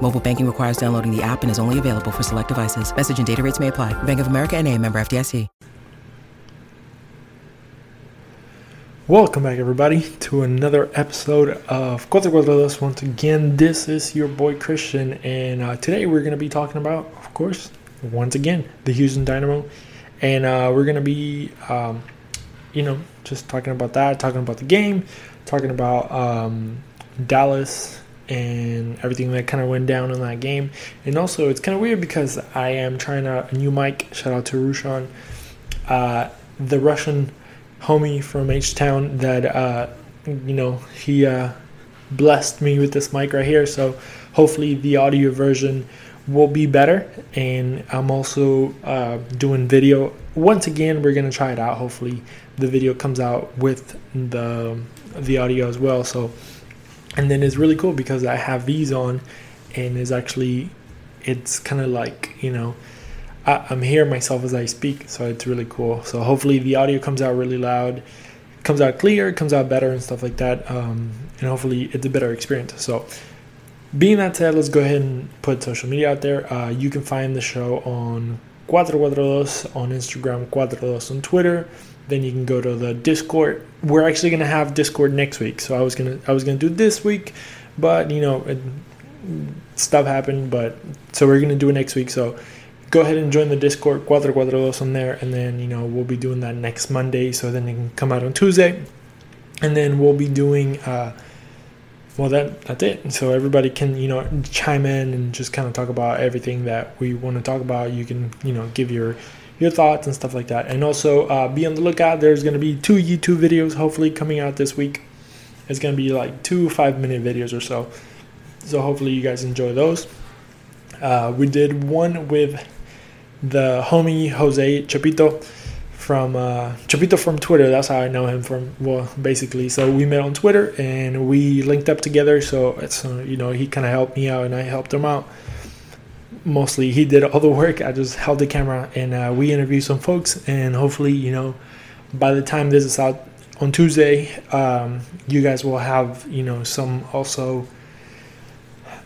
Mobile banking requires downloading the app and is only available for select devices. Message and data rates may apply. Bank of America and a member FDIC. Welcome back, everybody, to another episode of Cuatro Cuadrados. Once again, this is your boy Christian, and uh, today we're going to be talking about, of course, once again, the Houston Dynamo. And uh, we're going to be, um, you know, just talking about that, talking about the game, talking about um, Dallas and everything that kind of went down in that game. And also, it's kind of weird because I am trying out a new mic. Shout out to Rushan. Uh, the Russian homie from H Town that uh, you know he uh, blessed me with this mic right here. So hopefully the audio version will be better. And I'm also uh, doing video. Once again, we're gonna try it out. Hopefully the video comes out with the the audio as well. So and then it's really cool because I have these on, and it's actually it's kind of like you know I, am hearing myself as I speak, so it's really cool. So hopefully the audio comes out really loud, comes out clear, comes out better and stuff like that, um, and hopefully it's a better experience. So being that said, let's go ahead and put social media out there. Uh, you can find the show on Cuatro Cuadrados on Instagram, Cuadrados on Twitter. Then you can go to the Discord. We're actually gonna have Discord next week, so I was gonna I was gonna do this week, but you know it, stuff happened. But so we're gonna do it next week. So go ahead and join the Discord, Cuatro Cuadrados on there, and then you know we'll be doing that next Monday, so then it can come out on Tuesday, and then we'll be doing. Uh, well, that that's it. So everybody can you know chime in and just kind of talk about everything that we want to talk about. You can you know give your your thoughts and stuff like that, and also uh, be on the lookout. There's going to be two YouTube videos hopefully coming out this week. It's going to be like two five minute videos or so. So hopefully you guys enjoy those. Uh, we did one with the homie Jose Chapito from uh, Chapito from Twitter. That's how I know him from. Well, basically, so we met on Twitter and we linked up together. So it's uh, you know he kind of helped me out and I helped him out. Mostly he did all the work. I just held the camera and uh, we interviewed some folks and hopefully you know by the time this is out on Tuesday, um, you guys will have you know some also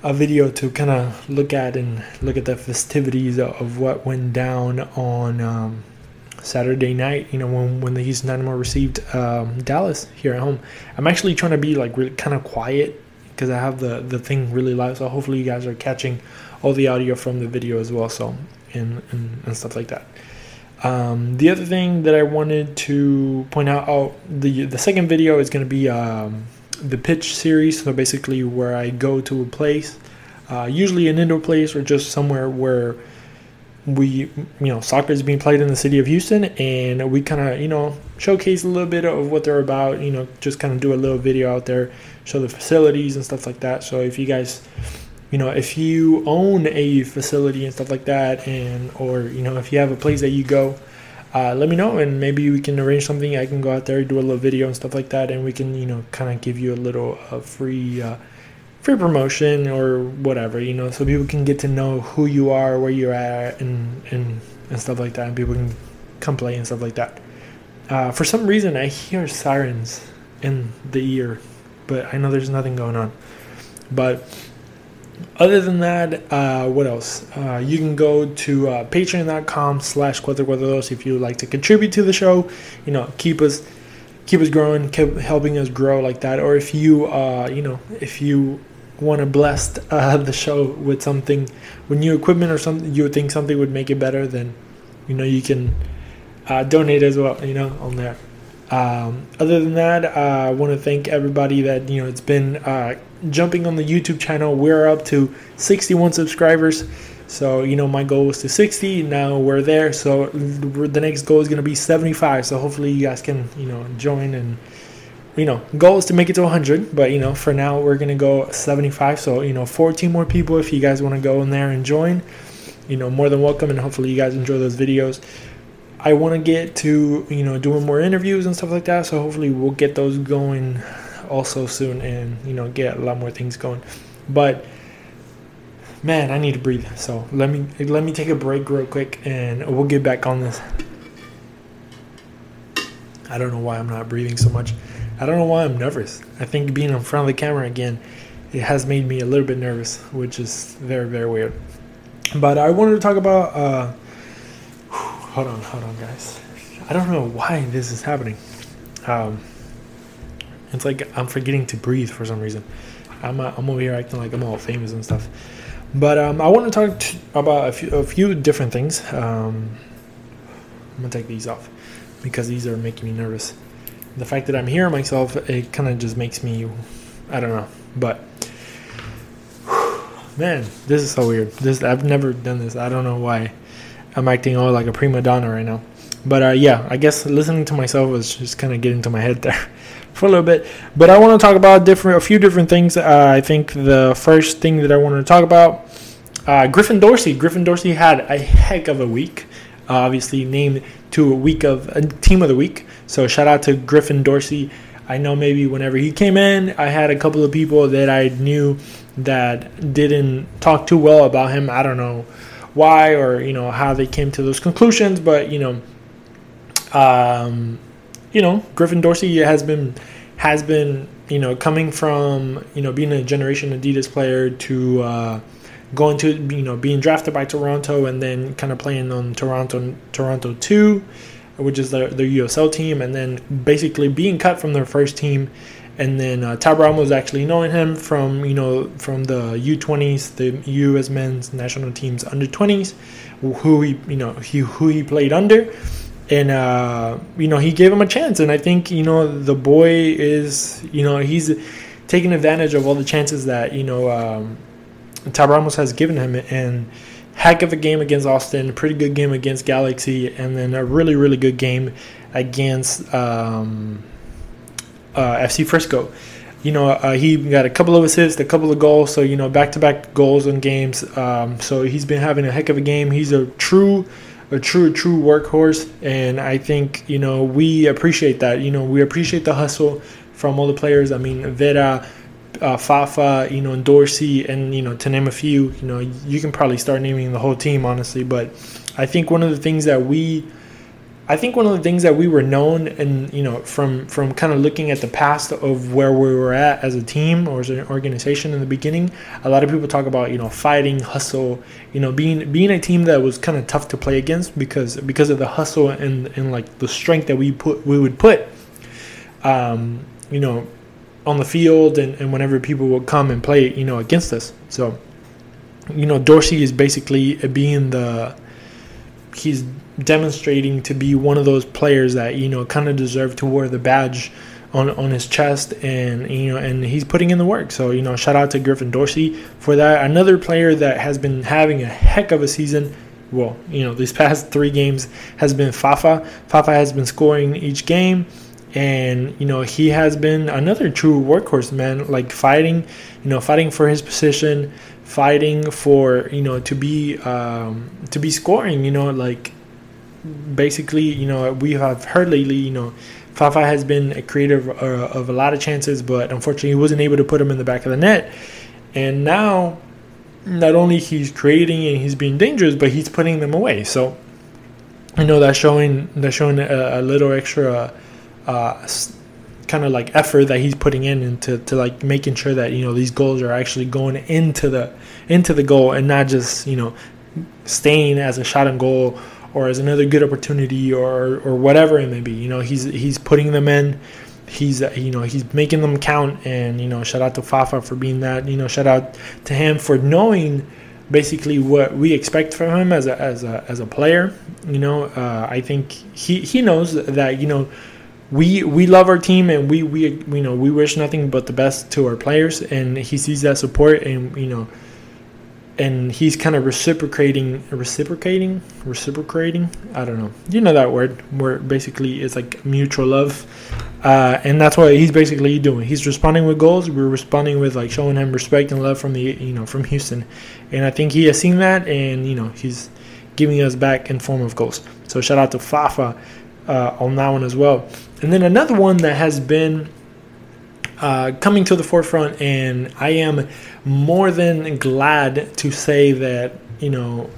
a video to kind of look at and look at the festivities of what went down on um, Saturday night. You know, when when the Houston Dynamo received um, Dallas here at home. I'm actually trying to be like really kind of quiet because I have the the thing really loud. So hopefully you guys are catching all the audio from the video as well. So and and, and stuff like that. Um, the other thing that I wanted to point out, oh, the the second video is going to be um, the pitch series. So basically, where I go to a place, uh, usually an indoor place or just somewhere where we, you know, soccer is being played in the city of Houston, and we kind of, you know, showcase a little bit of what they're about. You know, just kind of do a little video out there, show the facilities and stuff like that. So if you guys, you know, if you own a facility and stuff like that, and or you know, if you have a place that you go uh, let me know and maybe we can arrange something. I can go out there, do a little video and stuff like that, and we can, you know, kind of give you a little uh, free, uh, free promotion or whatever, you know, so people can get to know who you are, where you're at, and and and stuff like that, and people can come play and stuff like that. Uh, for some reason, I hear sirens in the ear, but I know there's nothing going on. But other than that, uh, what else? Uh, you can go to uh, patreon.com slash if you would like to contribute to the show. You know, keep us keep us growing, keep helping us grow like that. Or if you, uh, you know, if you want to bless uh, the show with something, with new equipment or something, you think something would make it better, then, you know, you can uh, donate as well, you know, on there. Um, other than that, uh, I want to thank everybody that you know it's been uh, jumping on the YouTube channel. We're up to 61 subscribers. So, you know, my goal was to 60. Now we're there. So the next goal is going to be 75. So hopefully you guys can, you know, join and, you know, goal is to make it to 100. But, you know, for now we're going to go 75. So, you know, 14 more people if you guys want to go in there and join. You know, more than welcome. And hopefully you guys enjoy those videos. I want to get to you know doing more interviews and stuff like that. So hopefully we'll get those going also soon, and you know get a lot more things going. But man, I need to breathe. So let me let me take a break real quick, and we'll get back on this. I don't know why I'm not breathing so much. I don't know why I'm nervous. I think being in front of the camera again, it has made me a little bit nervous, which is very very weird. But I wanted to talk about. Uh, hold on, hold on, guys. I don't know why this is happening. Um, it's like I'm forgetting to breathe for some reason. I'm uh, I'm over here acting like I'm all famous and stuff. But um, I want to talk about a few, a few different things. Um, I'm gonna take these off because these are making me nervous. The fact that I'm hearing myself, it kind of just makes me, I don't know. But man, this is so weird. This I've never done this. I don't know why. I'm acting all like a prima donna right now. But uh, yeah, I guess listening to myself was just kind of getting to my head there for a little bit. But I want to talk about different, a few different things. Uh, I think the first thing that I wanted to talk about, uh, Griffin Dorsey. Griffin Dorsey had a heck of a week. Uh, obviously named to a week of a team of the week. So shout out to Griffin Dorsey. I know maybe whenever he came in, I had a couple of people that I knew that didn't talk too well about him. I don't know why or you know how they came to those conclusions, but you know, um, you know, Griffin Dorsey has been has been you know coming from you know being a generation Adidas player to uh, going to you know being drafted by Toronto and then kind of playing on Toronto Toronto two, which is their their USL team, and then basically being cut from their first team and then uh, Tab Ramos actually knowing him from you know from the U20s, the U.S. men's national teams under 20s, who he you know he who he played under, and uh, you know he gave him a chance, and I think you know the boy is you know he's taking advantage of all the chances that you know um, Tab Ramos has given him, and heck of a game against Austin, a pretty good game against Galaxy, and then a really really good game against. Um, uh, FC Frisco. You know, uh, he got a couple of assists, a couple of goals, so you know, back-to-back goals in games. Um, so he's been having a heck of a game. He's a true, a true, true workhorse, and I think you know we appreciate that. You know, we appreciate the hustle from all the players. I mean, Vera, uh, Fafa, you know, and Dorsey, and you know, to name a few. You know, you can probably start naming the whole team, honestly. But I think one of the things that we I think one of the things that we were known and you know from from kind of looking at the past of where we were at as a team or as an organization in the beginning, a lot of people talk about you know fighting, hustle, you know being being a team that was kind of tough to play against because because of the hustle and and like the strength that we put we would put, um, you know, on the field and, and whenever people would come and play you know against us. So, you know, Dorsey is basically being the he's demonstrating to be one of those players that you know kind of deserve to wear the badge on on his chest and you know and he's putting in the work. So you know shout out to Griffin Dorsey for that. Another player that has been having a heck of a season well you know these past 3 games has been Fafa. Fafa has been scoring each game and you know he has been another true workhorse man like fighting you know fighting for his position fighting for you know to be um, to be scoring you know like basically, you know, we have heard lately, you know, Fafa has been a creator of, uh, of a lot of chances, but unfortunately, he wasn't able to put them in the back of the net. And now, not only he's creating and he's being dangerous, but he's putting them away. So, you know, that's showing that's showing a, a little extra, uh, kind of like effort that he's putting in into to like making sure that you know these goals are actually going into the into the goal and not just you know staying as a shot and goal or as another good opportunity or or whatever it may be. You know, he's he's putting them in. He's you know he's making them count, and you know shout out to Fafa for being that. You know shout out to him for knowing basically what we expect from him as a as a as a player. You know, uh, I think he he knows that you know we we love our team and we we you know we wish nothing but the best to our players, and he sees that support and you know and he's kind of reciprocating reciprocating reciprocating? I don't know. You know that word where basically it's like mutual love. Uh, and that's what he's basically doing. He's responding with goals we're responding with like showing him respect and love from the you know from houston. And i think he has seen that and you know he's giving us back in form of goals. So shout out to Fafa uh, on that one as well. And then another one that has been uh, coming to the forefront, and I am more than glad to say that you know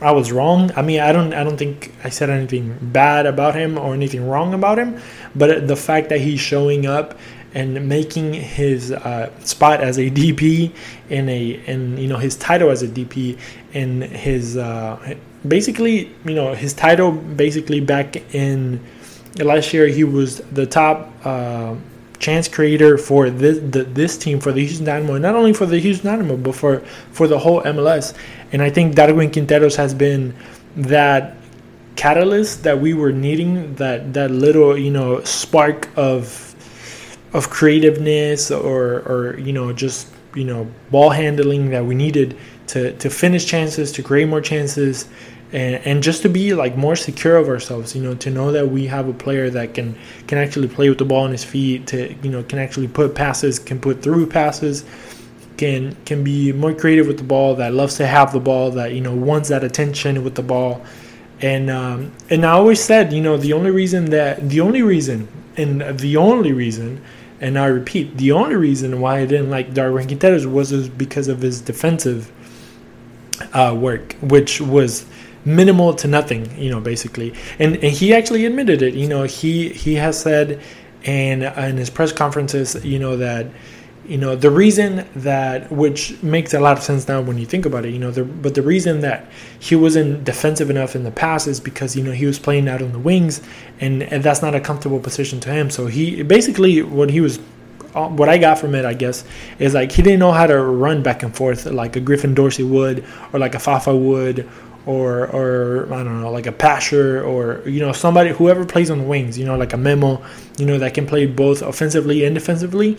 I was wrong. I mean, I don't I don't think I said anything bad about him or anything wrong about him, but the fact that he's showing up and making his uh, spot as a DP in a and you know his title as a DP and his uh, basically you know his title basically back in last year he was the top uh, chance creator for this the, this team for the Houston Dynamo not only for the Houston Dynamo but for for the whole MLS and I think Darwin Quinteros has been that catalyst that we were needing that that little you know spark of of creativeness or or you know just you know ball handling that we needed to to finish chances to create more chances and, and just to be like more secure of ourselves you know to know that we have a player that can can actually play with the ball on his feet to you know can actually put passes can put through passes can can be more creative with the ball that loves to have the ball that you know wants that attention with the ball. And um, and I always said you know the only reason that the only reason and the only reason and I repeat, the only reason why I didn't like Darwin Quinteros was because of his defensive uh, work, which was minimal to nothing, you know, basically. And, and he actually admitted it. You know, he he has said in in his press conferences, you know, that you know the reason that which makes a lot of sense now when you think about it you know the, but the reason that he wasn't defensive enough in the past is because you know he was playing out on the wings and, and that's not a comfortable position to him so he basically what he was uh, what I got from it, I guess, is like he didn't know how to run back and forth like a Griffin Dorsey would, or like a Fafa would, or or I don't know, like a Pasher, or you know somebody whoever plays on the wings, you know, like a Memo, you know, that can play both offensively and defensively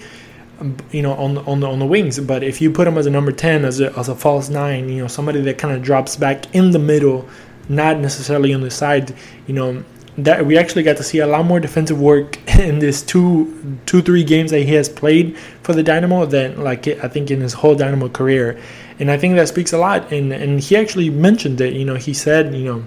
um, you know, on on the on the wings. But if you put him as a number ten, as a as a false nine, you know, somebody that kind of drops back in the middle, not necessarily on the side, you know, that we actually got to see a lot more defensive work in this two two three games that he has played for the Dynamo than like I think in his whole Dynamo career, and I think that speaks a lot. And and he actually mentioned it. You know, he said, you know.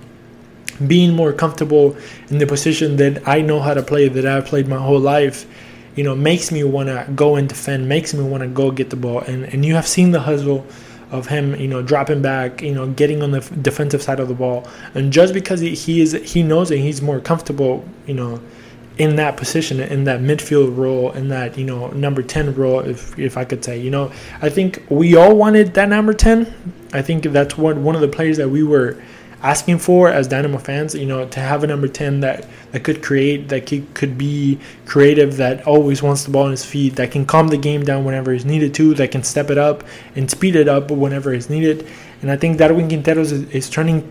Being more comfortable in the position that I know how to play, that I've played my whole life, you know, makes me want to go and defend, makes me want to go get the ball. And and you have seen the hustle of him, you know, dropping back, you know, getting on the defensive side of the ball. And just because he, he is he knows that he's more comfortable, you know, in that position, in that midfield role, in that you know number ten role, if if I could say, you know, I think we all wanted that number ten. I think that's what one of the players that we were asking for as Dynamo fans. You know, to have a number ten that that could create, that could, could be creative, that always wants the ball in his feet, that can calm the game down whenever it's needed to, that can step it up and speed it up whenever it's needed. And I think Darwin Quinteros is, is turning.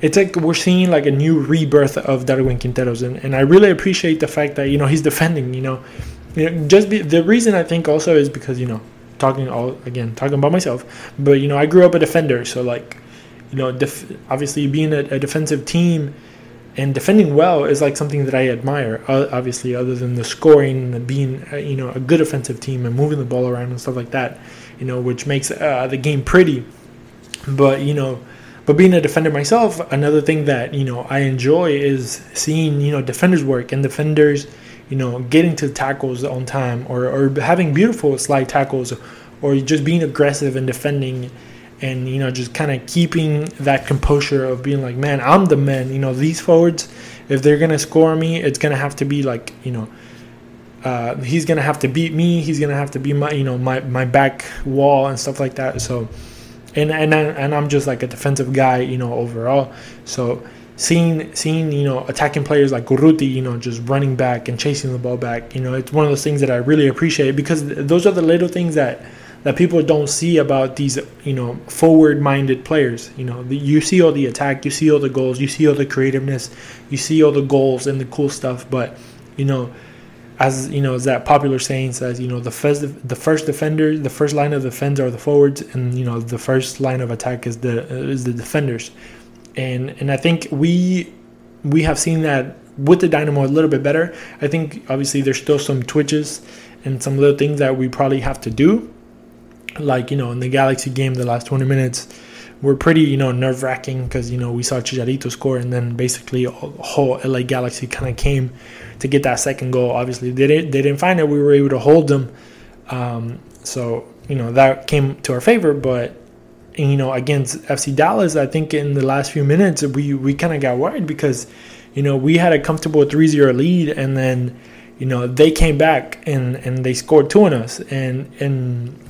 It's like we're seeing like a new rebirth of Darwin Quinteros, and, and I really appreciate the fact that you know he's defending. You know, you know just be, the reason I think also is because you know talking all again talking about myself, but you know I grew up a defender, so like you know, def- obviously being a, a, defensive team and defending well is like something that I admire. Uh, obviously, other than the scoring and being, uh, you know, a good offensive team and moving the ball around and stuff like that, you know, which makes uh, the game pretty. But you know, but being a defender myself, another thing that you know I enjoy is seeing you know defenders work and defenders, you know, getting to tackles on time or or having beautiful slide tackles, or just being aggressive and defending and you know just kind of keeping that composure of being like man i'm the man. You know these forwards if they're gonna score me it's gonna have to be like you know uh, he's gonna have to beat me he's gonna have to be my you know my, my back wall and stuff like that. So and and and I'm just like a defensive guy you know overall so seeing seeing you know attacking players like Urruti you know just running back and chasing the ball back you know it's one of those things that I really appreciate because those are the little things that that people don't see about these, you know, forward-minded players. You know, the, you see all the attack, you see all the goals, you see all the creativeness, you see all the goals and the cool stuff. But you know, as you know, as that popular saying says, you know, the first the first defender, the first line of defense are the forwards, and you know, the first line of attack is the uh, is the defenders. And and I think we we have seen that with the Dynamo a little bit better. I think obviously there's still some twitches and some little things that we probably have to do like you know in the Galaxy game, the last 20 minutes, were pretty, you know, nerve wracking because you know we saw Chicharito score, and then basically whole LA Galaxy kind of came to get that second goal. Obviously, they didn't they didn't find it. We were able to hold them, um, so you know that came to our favor. But you know, against FC Dallas, I think in the last few minutes we we kind of got worried because you know we had a comfortable 3-0 lead, and then you know they came back and and they scored two on us, and and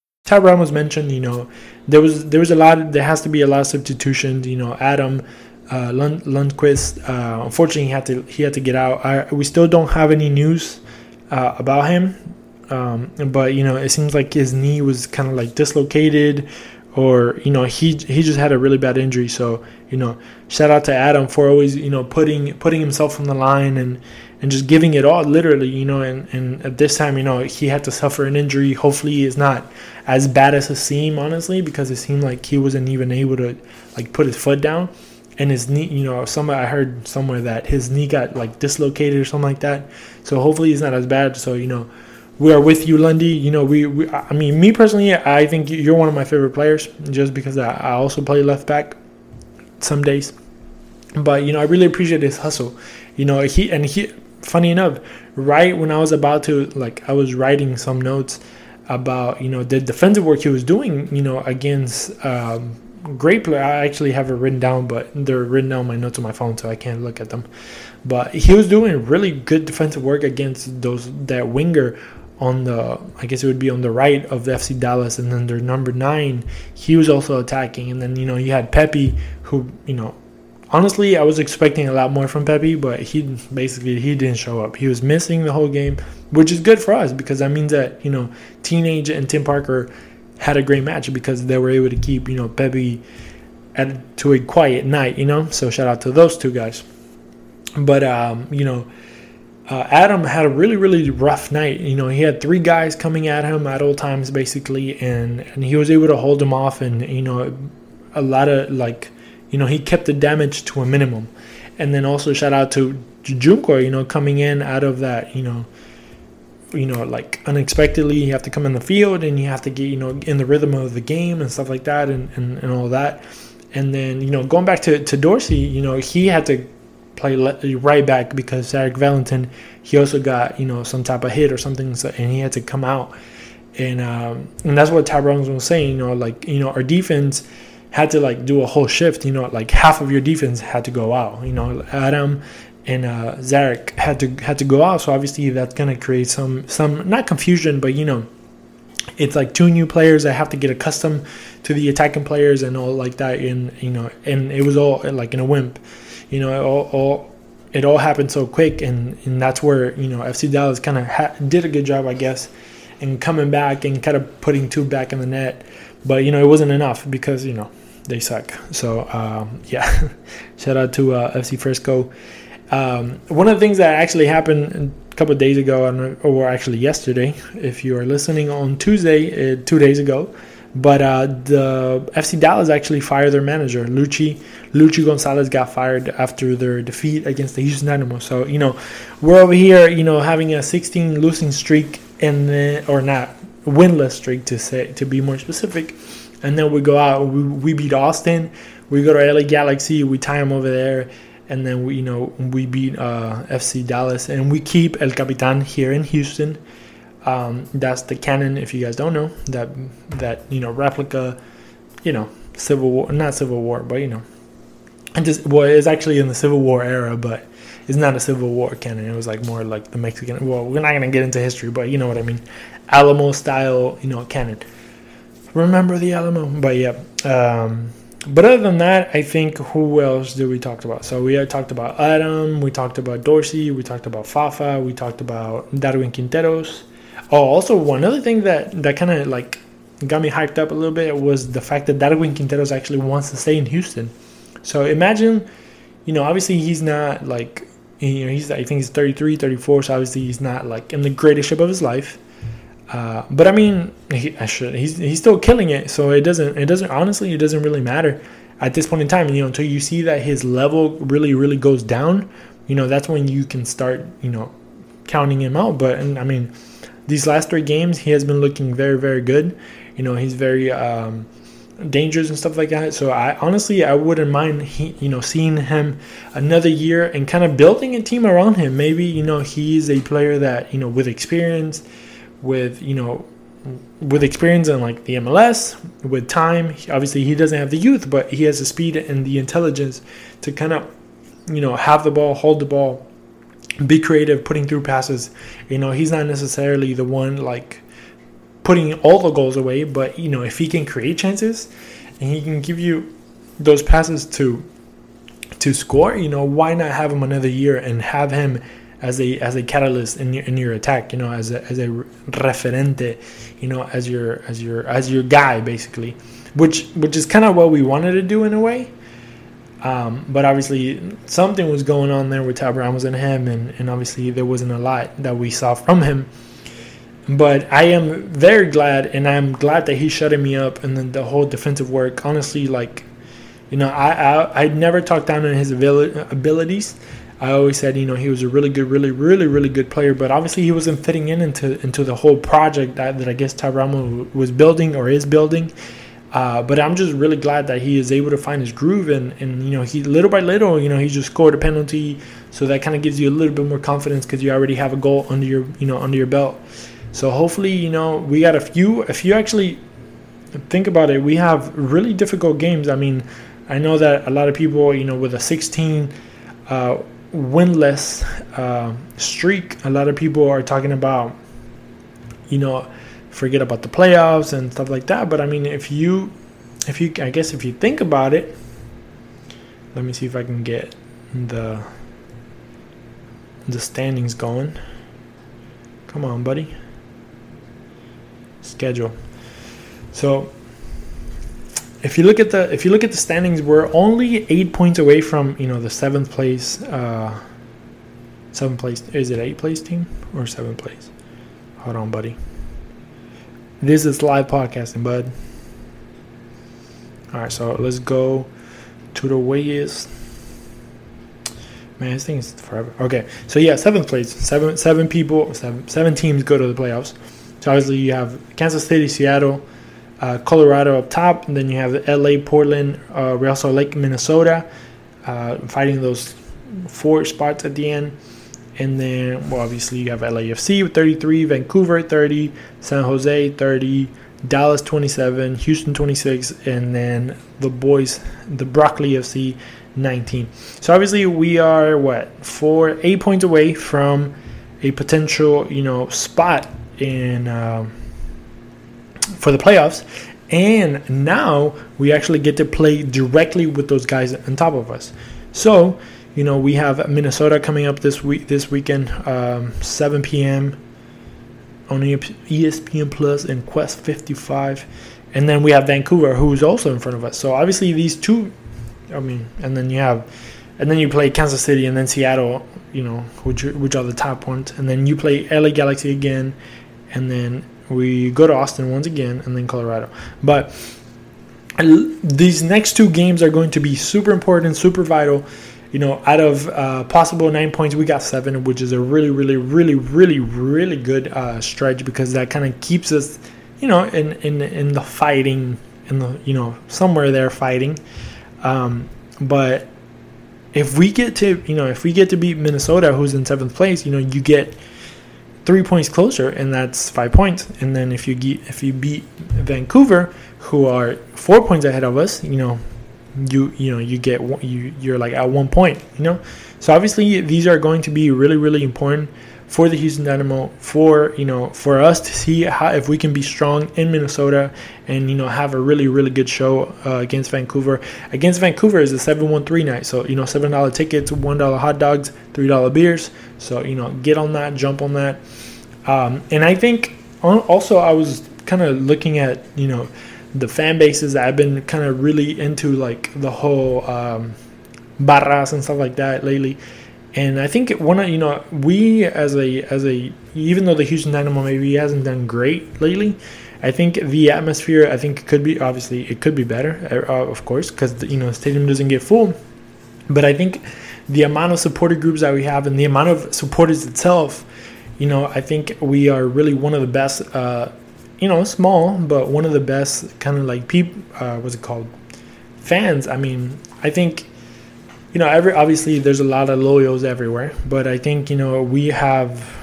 Ty Brown was mentioned. You know, there was there was a lot. There has to be a lot of substitutions. You know, Adam uh, Lund, Lundkvist. Uh, unfortunately, he had to he had to get out. I, we still don't have any news uh, about him. Um, but you know, it seems like his knee was kind of like dislocated, or you know, he he just had a really bad injury. So you know, shout out to Adam for always you know putting putting himself on the line and and just giving it all literally you know and, and at this time you know he had to suffer an injury hopefully it's not as bad as it seemed honestly because it seemed like he wasn't even able to like put his foot down. And his knee you know somewhere i heard somewhere that his knee got like dislocated or something like that. So hopefully it's not as bad. So you know we are with you lundy. You know we, we i mean me personally i think you're one of my favorite players just because i, I also play left back some days. But you know i really appreciate his hustle. You know he and he funny enough, right when I was about to like I was writing some notes about you know the defensive work he was doing, you know, against um, great player. I actually have it written down, but they're written down my notes on my phone, so I can't look at them. But he was doing really good defensive work against those that winger on the I guess it would be on the right of the FC Dallas, and then their number nine, he was also attacking, and then you know you had Pepe who you know honestly, I was expecting a lot more from Pepe, but he basically he didn't show up. He was missing the whole game, which is good for us because that means that you know Teenage and Tim Parker had a great match because they were able to keep you know Pepe at to a quiet night. You know, so shout out to those two guys. But um, you know. Uh, Adam had a really, really rough night. You know, he had three guys coming at him at all times, basically, and, and he was able to hold them off. And you know, a lot of like you know, he kept the damage to a minimum. And then also shout out to Junko, you know, coming in out of that, you know, you know, like unexpectedly, you have to come in the field and you have to get, you know, in the rhythm of the game and stuff like that and, and, and all that. And then, you know, going back to, to Dorsey, you know, he had to play right back because Zarek Valentin, he also got, you know, some type of hit or something, and he had to come out. And um, and that's what Tyrone was saying, you know, like, you know, our defense – had to like do a whole shift. You know, like half of your defense had to go out. You know, Adam and uh, Zarek had to had to go out. So obviously that's gonna create some some not confusion, but you know, it's like two new players that have to get accustomed to the attacking players and all like that. And you know, and it was all like in a wimp. You know, it all, all it all happened so quick, and and that's where you know FC Dallas kind of ha- did a good job, I guess, in coming back and kind of putting two back in the net. But you know, it wasn't enough because you know they suck. So um, yeah, shout out to uh, FC Frisco. Um, one of the things that actually happened a couple of days ago, or actually yesterday, if you are listening on Tuesday, uh, two days ago, but uh, the FC Dallas actually fired their manager, Luchi. Luchi Gonzalez got fired after their defeat against the Houston Dynamo. So you know, we're over here, you know, having a 16 losing streak and or not winless streak to say to be more specific and then we go out. We, we beat Austin. We go to LA Galaxy. We tie them over there, and then we you know we beat uh, FC Dallas, and we keep El Capitan here in Houston. Um, that's the cannon. If you guys don't know that that you know replica, you know Civil War, not Civil War, but you know, and just well, it's actually in the Civil War era, but it's not a Civil War cannon. It was like more like the Mexican. Well, we're not gonna get into history, but you know what I mean. Alamo style, you know, cannon remember the Alamo. But yeah. Um, but other than that, I think who else did we talk about? So we talked about Adam, we talked about Dorsey, we talked about Fafa, we talked about Darwin Quinteros. Oh, also one other thing that that kind of like got me hyped up a little bit was the fact that Darwin Quinteros actually wants to stay in Houston. So imagine, you know, obviously he's not like, you know, he's I think he's 33, 34, so obviously he's not like in the greatest shape of his life. Uh, but I mean, he, I should, he's he's still killing it. So it doesn't it doesn't honestly it doesn't really matter at this point in time. You know, until you see that his level really really goes down, you know, that's when you can start you know counting him out. But and I mean, these last three games he has been looking very very good. You know, he's very um, dangerous and stuff like that. So I honestly I wouldn't mind he, you know seeing him another year and kind of building a team around him. Maybe you know he's a player that you know with experience with you know with experience in like the MLS, with time, obviously he doesn't have the youth, but he has the speed and the intelligence to kind of, you know, have the ball, hold the ball, be creative, putting through passes. You know, he's not necessarily the one like putting all the goals away, but you know, if he can create chances and he can give you those passes to to score, you know, why not have him another year and have him as a as a catalyst in your in your attack, you know, as a as a referente, you know, as your as your as your guy basically, which which is kind of what we wanted to do in a way. Um, but obviously something was going on there with Tab Ramos and him, and, and obviously there wasn't a lot that we saw from him. But I am very glad, and I'm glad that he's shutting me up, and then the whole defensive work. Honestly, like, you know, I I, I never talked down on his abilities. I always said, you know, he was a really good, really, really, really good player, but obviously he wasn't fitting in into into the whole project that, that I guess Tab Ramos was building or is building. Uh, but I'm just really glad that he is able to find his groove and, and you know he little by little you know he just scored a penalty. So that kind of gives you a little bit more confidence because you already have a goal under your you know under your belt. So hopefully you know we got a few if you actually think about it we have really difficult games. I mean I know that a lot of people you know with a 16 uh, winless uh, streak. A lot of people are talking about, you know, forget about the playoffs and stuff like that. But I mean, if you, if you, I guess if you think about it, let me see if I can get the the standings going. Come on, buddy. Schedule. So if you look at the if you look at the standings, we're only eight points away from you know the seventh place. Uh, seventh place is it eight place team or seventh place? Hold on, buddy. This is live podcasting, bud. All right, so let's go to the ways. Man, this thing is forever. Okay, so yeah, seventh place, seven seven people, seven seven teams go to the playoffs. So obviously you have Kansas City, Seattle, uh, Colorado up top, and then you have LA, Portland, uh, Real Salt Lake, Minnesota, uh, fighting those four spots at the end. And then, well, obviously you have LAFC with 33, Vancouver 30, San Jose 30, Dallas 27, Houston 26, and then the boys, the Broccoli FC 19. So obviously we are what four, eight points away from a potential, you know, spot in. Um, for the playoffs. And now we actually get to play directly with those guys on top of us. So, you know, we have Minnesota coming up this week, this weekend, um, 7 p.m. on ESPN Plus and Quest 55, and then we have Vancouver, who's also in front of us. So obviously these two, I mean, and then you have, and then you play Kansas City and then Seattle, you know, which which are the top ones, and then you play LA Galaxy again, and then we go to Austin once again, and then Colorado. But these next two games are going to be super important, super vital. You know, out of uh, possible nine points, we got seven, which is a really, really, really, really, really good uh, stretch because that kind of keeps us, you know, in in in the fighting, in the you know somewhere there fighting. Um, but if we get to you know if we get to beat Minnesota, who's in seventh place, you know, you get three points closer, and that's five points. And then if you if you beat Vancouver, who are four points ahead of us, you know, you you know you get you you're like at one point, you know. So obviously these are going to be really really important for the Houston Dynamo for you know for us to see how if we can be strong in Minnesota and you know have a really really good show uh, against Vancouver. Against Vancouver is a seven one three night, so you know seven dollar tickets, one dollar hot dogs, three dollar beers. So you know get on that, jump on that, um, and I think also I was kind of looking at you know the fan bases i've been kind of really into like the whole um, barras and stuff like that lately and i think one you know we as a as a even though the houston dynamo maybe hasn't done great lately i think the atmosphere i think could be obviously it could be better uh, of course because you know the stadium doesn't get full. But i think the amount of supporter groups that we have and the amount of supporters itself you know i think we are really one of the best uh, you know small but one of the best kind of like people uh, what's it called? Fans. I mean i think you know, every obviously there's a lot of loyals everywhere, but I think you know we have.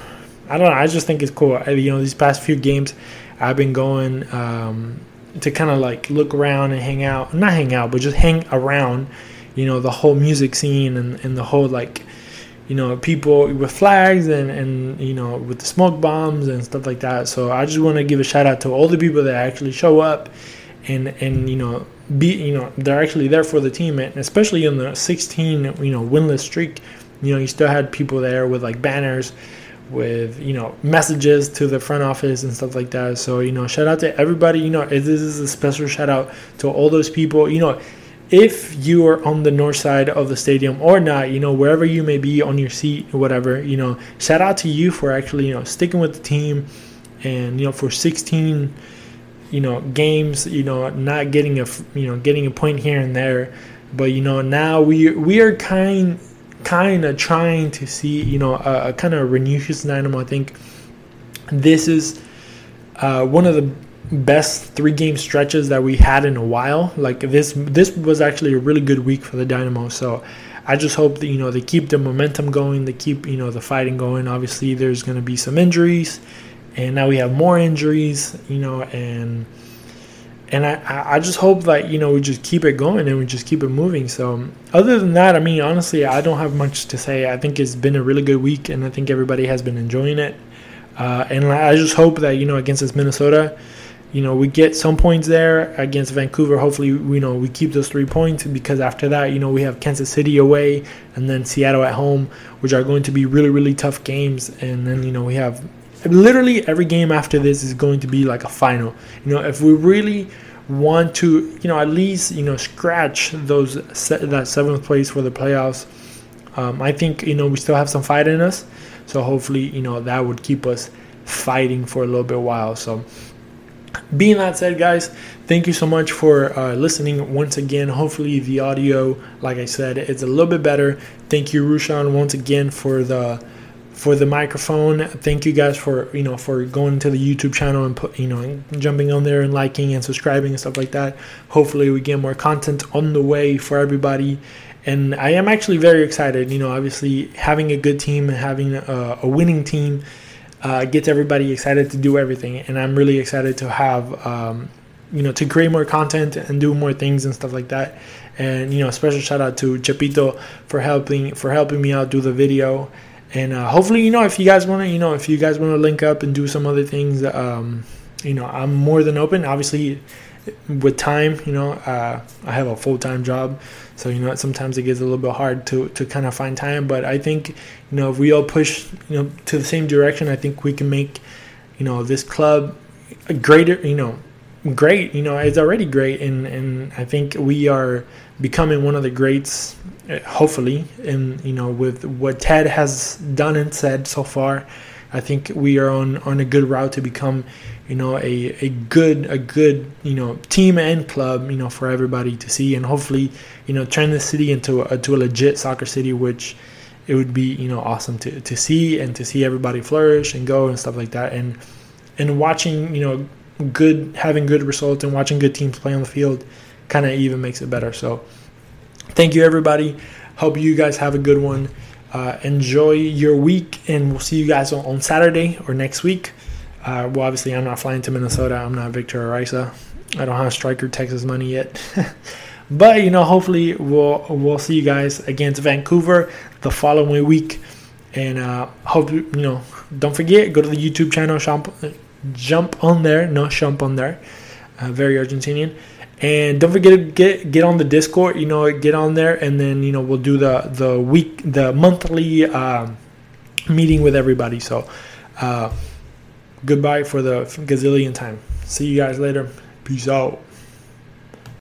I don't know. I just think it's cool. I, you know, these past few games, I've been going um, to kind of like look around and hang out. Not hang out, but just hang around. You know, the whole music scene and, and the whole like, you know, people with flags and and you know with the smoke bombs and stuff like that. So I just want to give a shout out to all the people that actually show up, and and you know be you know they're actually there for the team and especially in the 16 you know winless streak you know you still had people there with like banners with you know messages to the front office and stuff like that. So you know shout out to everybody. You know this is a special shout out to all those people. You know if you are on the north side of the stadium or not you know wherever you may be on your seat or whatever you know shout out to you for actually you know sticking with the team and you know for 16 you know games you know not getting a you know getting a point here and there. But you know now we we are kind kind of trying to see you know a, a kind of renewed dynamo. I think this is uh, one of the best three game stretches that we had in a while. Like this this was actually a really good week for the dynamo. So i just hope that you know they keep the momentum going they keep you know the fighting going. Obviously there's going to be some injuries and now we have more injuries, you know, and and I, I just hope that you know we just keep it going and we just keep it moving. So other than that, I mean, honestly, I don't have much to say. I think it's been a really good week, and I think everybody has been enjoying it. Uh, and I just hope that you know against this Minnesota, you know, we get some points there against Vancouver. Hopefully, you know, we keep those three points because after that, you know, we have Kansas City away and then Seattle at home, which are going to be really, really tough games. And then, you know, we have literally every game after this is going to be like a final. You know, if we really want to, you know, at least you know scratch those that seventh place for the playoffs, um, I think you know we still have some fight in us. So hopefully, you know, that would keep us fighting for a little bit while. So. Being that said, guys, thank you so much for uh, listening once again. Hopefully, the audio, like I said, is a little bit better. Thank you, Rushan, once again for the for the microphone. Thank you guys for you know for going to the YouTube channel and put you know jumping on there and liking and subscribing and stuff like that. Hopefully, we get more content on the way for everybody. And I am actually very excited. You know, obviously having a good team, and having a, a winning team, uh, gets everybody excited to do everything. And I'm really excited to have. Um, you know, to create more content and do more things and stuff like that. And you know, special shout out to Chapito for helping for helping me out do the video and uh, hopefully you know if you guys want to you know if you guys want to link up and do some other things um, you know i'm more than open. Obviously with time you know uh, i have a full-time job. So you know sometimes it gets a little bit hard to to kind of find time. But i think you know if we all push you know to the same direction i think we can make you know this club a greater you know great. You know it's already great. And and i think we are becoming one of the greats uh, hopefully and you know with what ted has done and said so far i think we are on on a good route to become you know a, a good a good you know team and club you know for everybody to see and hopefully you know turn the city into a, to a legit soccer city which it would be you know awesome to, to see and to see everybody flourish and go and stuff like that. And and watching you know good having good results and watching good teams play on the field kind of even makes it better so Thank you, everybody. Hope you guys have a good one. Uh, enjoy your week, and we'll see you guys on, on Saturday or next week. Uh, well, obviously, I'm not flying to Minnesota. I'm not Victor Ariza. I don't have striker Texas money yet. but you know, hopefully, we'll we'll see you guys against Vancouver the following week. And uh, hope you know. Don't forget, go to the YouTube channel. Jump, jump on there. No, jump on there. Uh, very Argentinian. And don't forget to get get on the Discord. You know, get on there, and then you know we'll do the the week the monthly uh, meeting with everybody. So, uh, goodbye for the gazillion time. See you guys later. Peace out.